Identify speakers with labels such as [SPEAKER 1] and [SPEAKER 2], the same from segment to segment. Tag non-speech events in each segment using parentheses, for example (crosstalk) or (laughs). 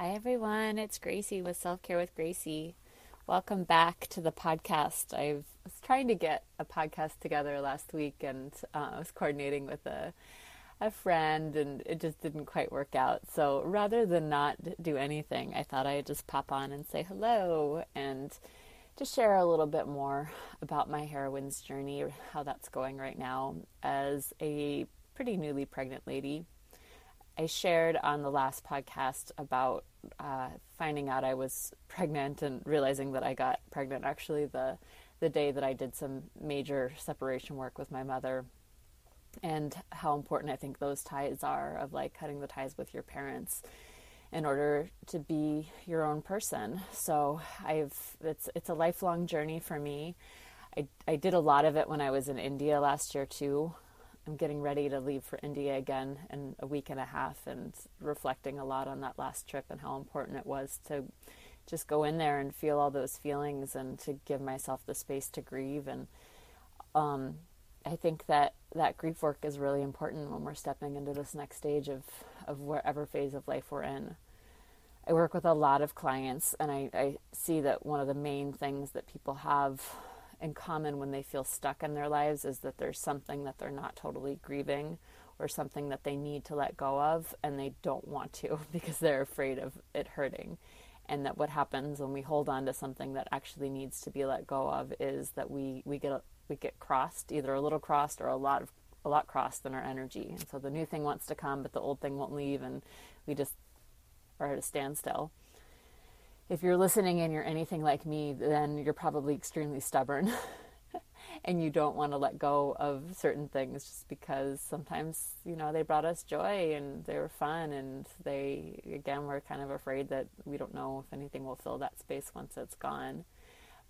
[SPEAKER 1] Hi, everyone. It's Gracie with Self Care with Gracie. Welcome back to the podcast. I was trying to get a podcast together last week and uh, I was coordinating with a, a friend and it just didn't quite work out. So rather than not do anything, I thought I'd just pop on and say hello and just share a little bit more about my heroine's journey, how that's going right now as a pretty newly pregnant lady I shared on the last podcast about uh, finding out I was pregnant and realizing that I got pregnant actually the the day that I did some major separation work with my mother and how important I think those ties are of like cutting the ties with your parents in order to be your own person. So I've it's it's a lifelong journey for me. I I did a lot of it when I was in India last year too. I'm getting ready to leave for India again in a week and a half and reflecting a lot on that last trip and how important it was to just go in there and feel all those feelings and to give myself the space to grieve and um, I think that that grief work is really important when we're stepping into this next stage of, of whatever phase of life we're in. I work with a lot of clients and I, I see that one of the main things that people have in common when they feel stuck in their lives is that there's something that they're not totally grieving or something that they need to let go of and they don't want to (laughs) because they're afraid of it hurting. And that what happens when we hold on to something that actually needs to be let go of is that we, we get we get crossed, either a little crossed or a lot of a lot crossed in our energy. And so the new thing wants to come, but the old thing won't leave, and we just are at a standstill if you're listening and you're anything like me, then you're probably extremely stubborn (laughs) and you don't want to let go of certain things just because sometimes, you know, they brought us joy and they were fun and they, again, we're kind of afraid that we don't know if anything will fill that space once it's gone.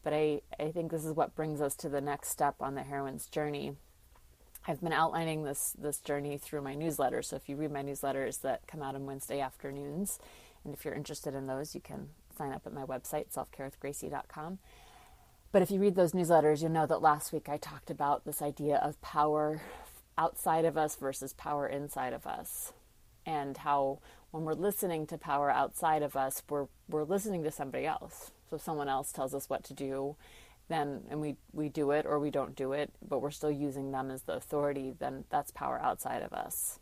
[SPEAKER 1] But I, I think this is what brings us to the next step on the heroine's journey. I've been outlining this this journey through my newsletter. So if you read my newsletters that come out on Wednesday afternoons, and if you're interested in those, you can sign up at my website, selfcarewithgracie.com. But if you read those newsletters, you'll know that last week I talked about this idea of power outside of us versus power inside of us. And how when we're listening to power outside of us, we're, we're listening to somebody else. So if someone else tells us what to do, then and we, we do it or we don't do it, but we're still using them as the authority, then that's power outside of us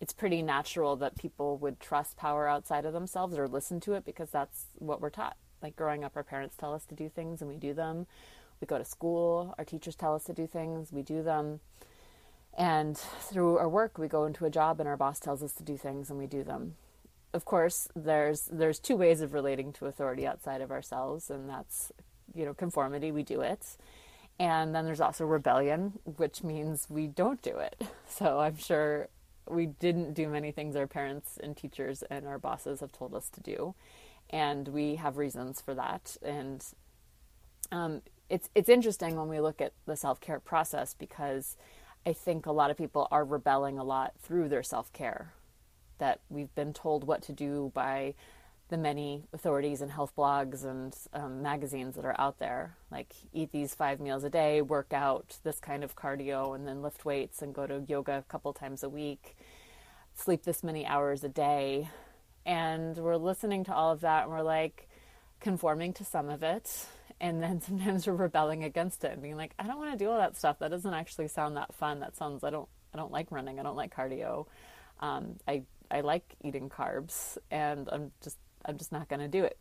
[SPEAKER 1] it's pretty natural that people would trust power outside of themselves or listen to it because that's what we're taught. Like growing up, our parents tell us to do things and we do them. We go to school, our teachers tell us to do things, we do them. And through our work, we go into a job and our boss tells us to do things and we do them. Of course, there's there's two ways of relating to authority outside of ourselves, and that's you know conformity. We do it, and then there's also rebellion, which means we don't do it. (laughs) So I'm sure we didn't do many things our parents and teachers and our bosses have told us to do, and we have reasons for that. And um, it's it's interesting when we look at the self care process because I think a lot of people are rebelling a lot through their self care. That we've been told what to do by the many authorities and health blogs and um, magazines that are out there. Like, eat these five meals a day, work out this kind of cardio, and then lift weights and go to yoga a couple times a week, sleep this many hours a day. And we're listening to all of that and we're like conforming to some of it. And then (laughs) sometimes we're rebelling against it and being like, I don't want to do all that stuff. That doesn't actually sound that fun. That sounds, I don't, I don't like running. I don't like cardio. Um, I, I like eating carbs and I'm just I'm just not going to do it.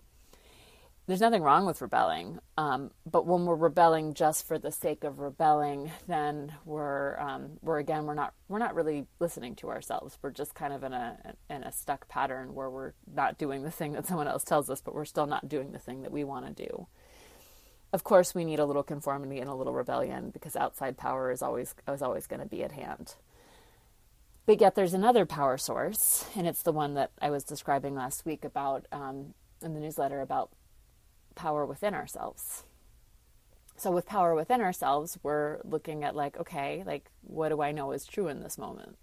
[SPEAKER 1] There's nothing wrong with rebelling, um, but when we're rebelling just for the sake of rebelling, then we're um, we're again we're not we're not really listening to ourselves. We're just kind of in a in a stuck pattern where we're not doing the thing that someone else tells us, but we're still not doing the thing that we want to do. Of course, we need a little conformity and a little rebellion because outside power is always is always going to be at hand. But yet there's another power source, and it's the one that I was describing last week about um, in the newsletter about power within ourselves. So with power within ourselves, we're looking at like, okay, like what do I know is true in this moment?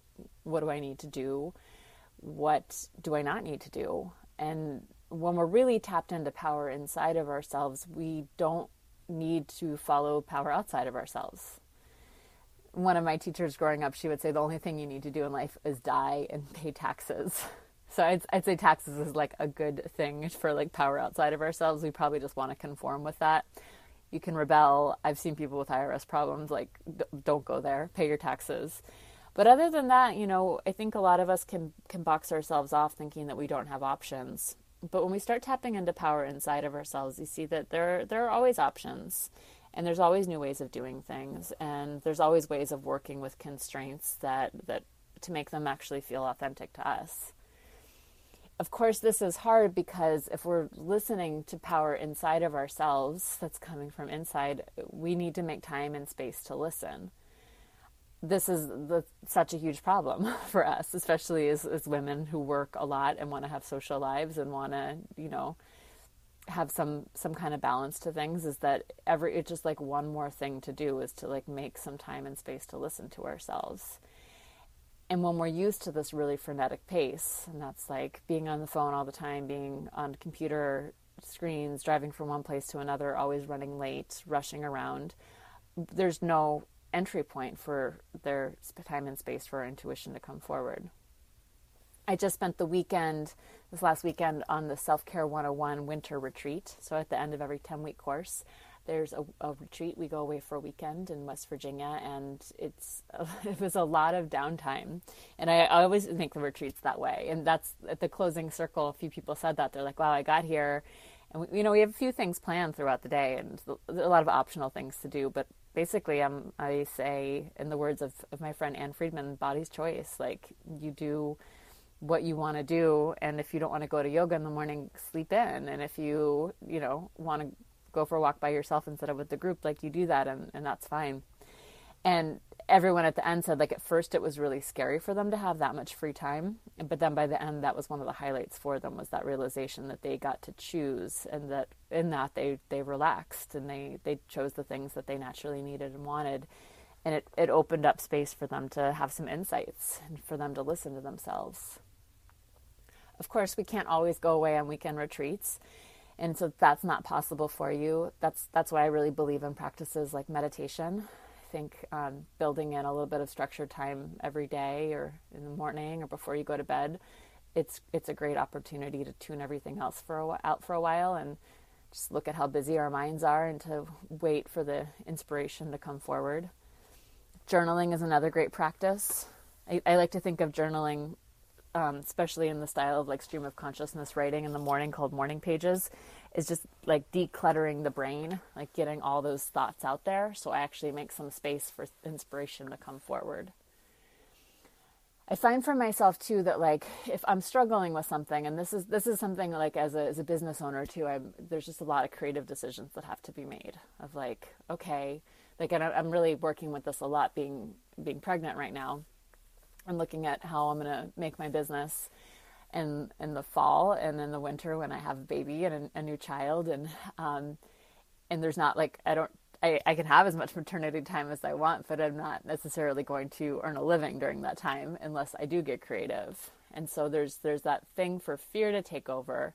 [SPEAKER 1] What do I need to do? What do I not need to do? And when we're really tapped into power inside of ourselves, we don't need to follow power outside of ourselves one of my teachers growing up, she would say the only thing you need to do in life is die and (laughs) pay taxes. So I'd, I'd say taxes is like a good thing for like power outside of ourselves. We probably just want to conform with that. You can rebel. I've seen people with IRS problems like don't go there. Pay your taxes. But other than that, you know, I think a lot of us can can box ourselves off thinking that we don't have options. But when we start tapping into power inside of ourselves, you see that there there are always options and there's always new ways of doing things and there's always ways of working with constraints that that to make them actually feel authentic to us. Of course this is hard because if we're listening to power inside of ourselves that's coming from inside we need to make time and space to listen. This is the, such a huge problem (laughs) for us especially as, as women who work a lot and want to have social lives and want to you know have some some kind of balance to things is that every it's just like one more thing to do is to like make some time and space to listen to ourselves. And when we're used to this really frenetic pace and that's like being on the phone all the time being on computer screens driving from one place to another always running late rushing around there's no entry point for their time and space for our intuition to come forward I just spent the weekend, this last weekend, on the Self Care 101 winter retreat. So at the end of every 10 week course, there's a, a, retreat. We go away for a weekend in West Virginia, and it's (laughs) it was a lot of downtime. And I, always make the retreats that way. And that's at the closing circle. A few people said that they're like, "Wow, I got here." And we, you know, we have a few things planned throughout the day, and a lot of optional things to do. But basically, um, I say, in the words of, of my friend Ann Friedman, "Body's choice." Like you do what you want to do and if you don't want to go to yoga in the morning sleep in. And if you you know want to go for a walk by yourself instead of with the group like you do that and, and that's fine. And everyone at the end said like at first it was really scary for them to have that much free time but then by the end that was one of the highlights for them was that realization that they got to choose and that in that they they relaxed and they they chose the things that they naturally needed and wanted. And it, it opened up space for them to have some insights and for them to listen to themselves of course, we can't always go away on weekend retreats. And so that's not possible for you. That's that's why I really believe in practices like meditation. I think um, building in a little bit of structured time every day or in the morning or before you go to bed, it's it's a great opportunity to tune everything else for a, out for a while and just look at how busy our minds are and to wait for the inspiration to come forward. Journaling is another great practice. I, I like to think of journaling um, especially in the style of like stream of consciousness writing in the morning called morning pages, is just like decluttering the brain, like getting all those thoughts out there. So I actually make some space for inspiration to come forward. I find for myself too that like if I'm struggling with something, and this is this is something like as a as a business owner too, I'm there's just a lot of creative decisions that have to be made. Of like, okay, like and I'm really working with this a lot, being being pregnant right now I'm looking at how I'm going to make my business in in the fall and in the winter when I have a baby and a, a new child and um, and there's not like I don't I, I can have as much maternity time as I want, but I'm not necessarily going to earn a living during that time unless I do get creative. And so there's there's that thing for fear to take over.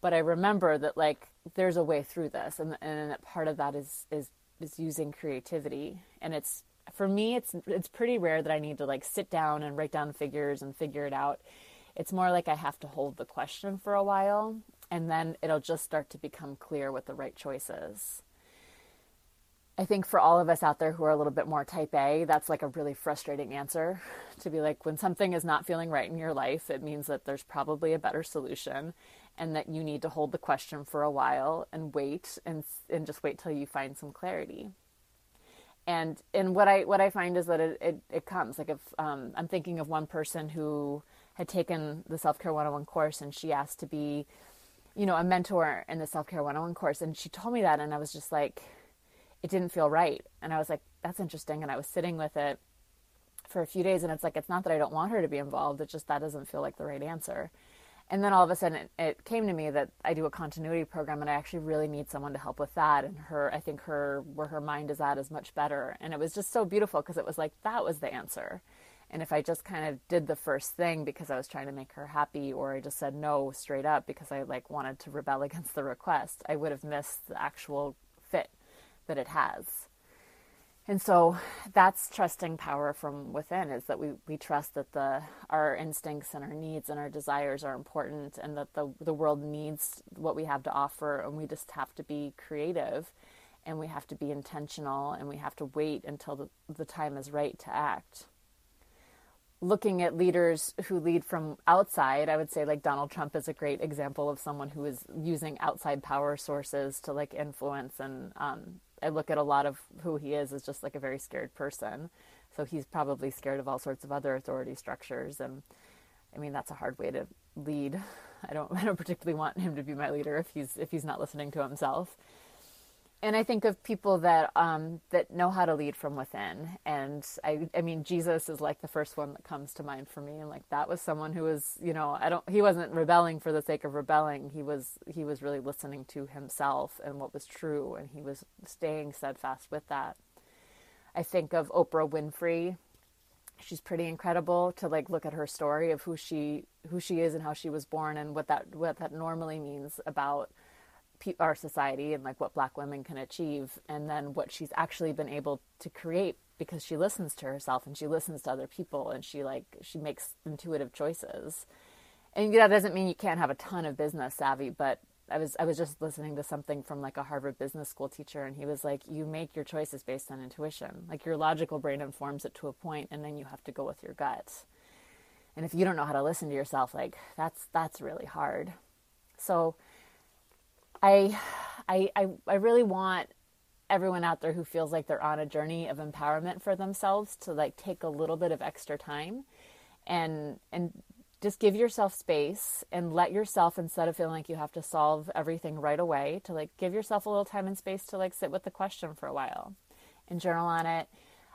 [SPEAKER 1] But I remember that like there's a way through this and and part of that is is is using creativity and it's for me it's it's pretty rare that I need to like sit down and write down figures and figure it out. It's more like I have to hold the question for a while and then it'll just start to become clear what the right choice is. I think for all of us out there who are a little bit more type A, that's like a really frustrating answer (laughs) to be like when something is not feeling right in your life, it means that there's probably a better solution and that you need to hold the question for a while and wait and and just wait till you find some clarity and and what I what I find is that it it, it comes like if um, I'm thinking of one person who had taken the self care 101 course and she asked to be, you know, a mentor in the self care 101 course, and she told me that, and I was just like, it didn't feel right, and I was like, that's interesting, and I was sitting with it for a few days, and it's like it's not that I don't want her to be involved, it's just that doesn't feel like the right answer. And then all of a sudden, it, it, came to me that I do a continuity program, and I actually really need someone to help with that. And her, I think her where her mind is at is much better. And it was just so beautiful because it was like that was the answer. And if I just kind of did the first thing because I was trying to make her happy, or I just said no straight up because I like wanted to rebel (laughs) against the request, I would have missed the actual fit that it has. And so that's trusting power from within is that we, we trust that the our instincts and our needs and our desires are important and that the, the world needs what we have to offer and we just have to be creative and we have to be intentional and we have to wait until the, the time is right to act. Looking at leaders who lead from outside i would say like donald trump is a great example of someone who is using outside power sources to like influence and um, I look at a lot of who he is as just like a very scared person. So he's probably scared of all sorts of other authority structures. And I mean, that's a hard way to lead. (laughs) I don't, (laughs) I don't particularly want him to be my leader if he's, if he's not listening to himself and I think of people that um, that know how to lead from within, and I I mean Jesus is like the first one that comes to mind for me, and like that was someone who was you know I don't he wasn't rebelling for the sake of rebelling, he was he was really listening to himself and what was true, and he was staying steadfast with that. I think of Oprah Winfrey. She's pretty incredible to like look at her story of who she who she is and how she was born and what that what that normally means about our society and like what black women can achieve and then what she's actually been able to create because she listens to herself and she listens to other people and she like she makes intuitive choices and that doesn't mean you can't have a ton of business savvy but I was I was just listening to something from like a Harvard Business School teacher and he was like you make your choices based on intuition. Like your logical brain informs it to a point and then you have to go with your gut. And if you don't know how to listen to yourself like that's that's really hard. So I, I, I, I really want everyone out there who feels like they're on a journey of empowerment for themselves to like take a little bit of extra time and and just give yourself space and let yourself instead of feeling like you have to solve everything right away to like give yourself a little time and space to like sit with the question for a while and journal on it.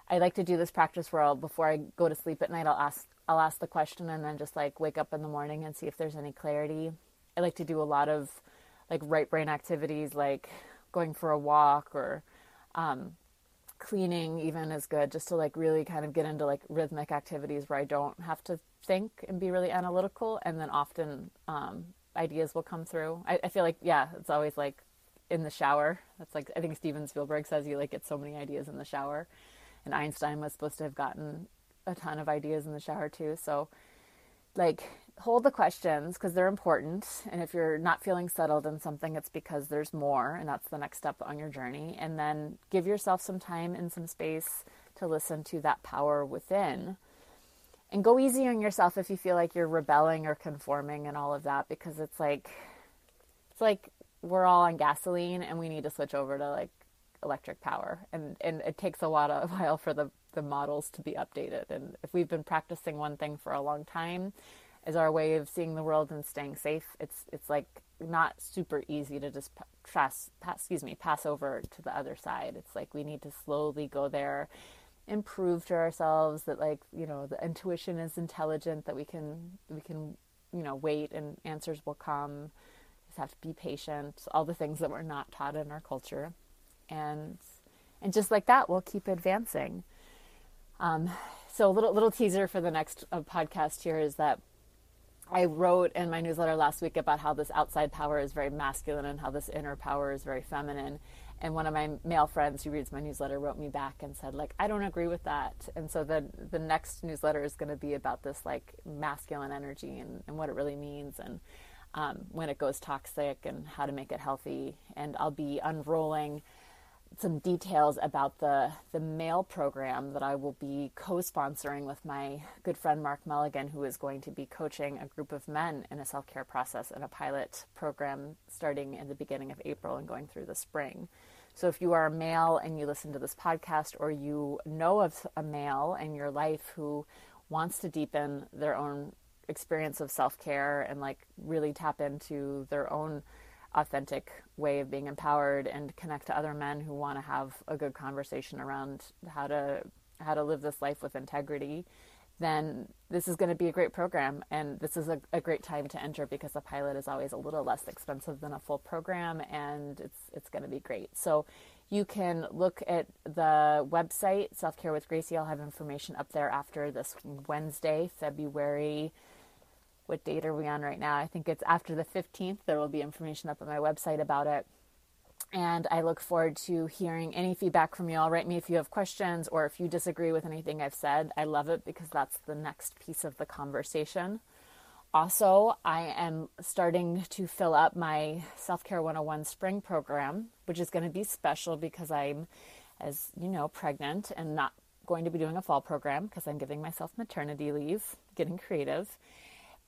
[SPEAKER 1] I like to do this practice where I'll, before i go to sleep at night i'll ask i'll ask the question and then just like wake up in the morning and see if there's any clarity. I like to do a lot of like right brain activities like going for a walk or um, cleaning even is good just to like really kind of get into like rhythmic activities where I don't have to think and be really analytical and then often um, ideas will come through. I, I, feel like yeah, it's always like in the shower. That's like I think Steven Spielberg says you like get so many ideas in the shower. And Einstein was supposed to have gotten a ton of ideas in the shower too. So like hold the questions because they're important. And if you're not feeling settled in something, it's because there's more, and that's the next step on your journey. And then give yourself some time and some space to listen to that power within. And go easy on yourself if you feel like you're rebelling or conforming and all of that, because it's like, it's like we're all on gasoline and we need to switch over to like electric power. And, and it takes a lot of (laughs) while for the, the models to be updated. And if we've been practicing one thing for a long time, is our way of seeing the world and staying safe. It's it's like not super easy to just pass, pass excuse me pass over to the other side. It's like we need to slowly go there, and prove to ourselves that like you know the intuition is intelligent, that we can we can you know wait and answers will come. Just have to be patient. All the things that we're not taught in our culture, and and just like that, we'll keep advancing. Um, so a little little teaser for the next uh, podcast here is that I wrote in my newsletter last week about how this outside power is very masculine and how this inner power is very feminine. And one of my male friends who reads my newsletter wrote me back and said, like, I don't agree with that. And so the the next newsletter is going to be about this like masculine energy and, and what it really means and um, when it goes toxic and how to make it healthy. And I'll be unrolling some details about the the male program that I will be co-sponsoring with my good friend Mark Mulligan, who is going to be coaching a group of men in a self-care process in a pilot program starting in the beginning of April and going through the spring. So if you are a male and you listen to this podcast, or you know of a male in your life who wants to deepen their own experience of self-care and like really tap into their own authentic way of being empowered and connect to other men who want to have a good conversation around how to how to live this life with integrity then this is going to be a great program. And this is a, a, great time to enter because a pilot is always a little less expensive than a full program and it's it's going to be great. So you can look at the website self-care with gracie. I'll have information up there after this wednesday february what date are we on right now? I think it's after the 15th. There will be information up on my website about it. And I look forward to hearing any feedback from you all. Write me if you have questions or if you disagree with anything I've said. I love it because that's the next piece of the conversation. Also, I am starting to fill up my Self Care 101 spring program, which is going to be special because I'm, as you know, pregnant and not going to be doing a fall program because I'm giving myself maternity leave, getting creative.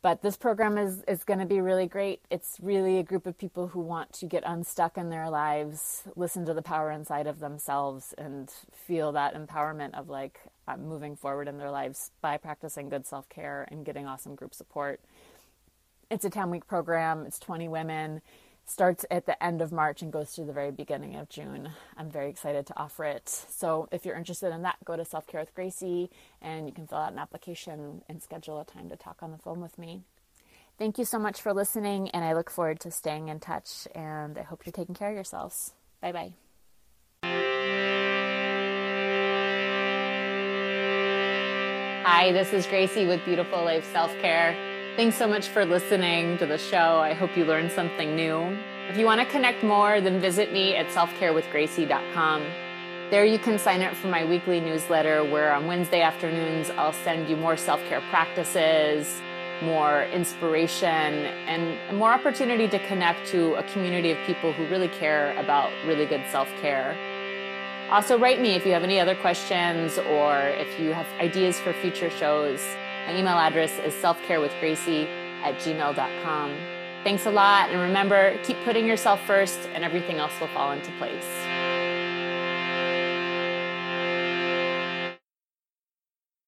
[SPEAKER 1] But this program is, is going to be really great. It's really a group of people who want to get unstuck in their lives, listen to the power inside of themselves, and feel that empowerment of like uh, moving forward in their lives by practicing good self care and getting awesome group support. It's a 10 week program, it's 20 women starts at the end of March and goes through the very beginning of June. I'm very excited to offer it. So if you're interested in that, go to Self Care with Gracie and you can fill out an application and schedule a time to talk on the phone with me. Thank you so much for listening, and I look forward to staying in touch. And I hope you're taking care of yourselves. Bye bye. Hi, this is Gracie with Beautiful Life Self Care. Thanks so much for listening to the show. I hope you learned something new. If you want to connect more, then visit me at selfcarewithgracie.com. There you can sign up for my weekly newsletter where on Wednesday afternoons I'll send you more self care practices, more inspiration, and more opportunity to connect to a community of people who really care about really good self care. Also, write me if you have any other questions or if you have ideas for future shows. My email address is selfcarewithgracie at gmail.com. Thanks a lot, and remember, keep putting yourself first, and everything else will fall into place.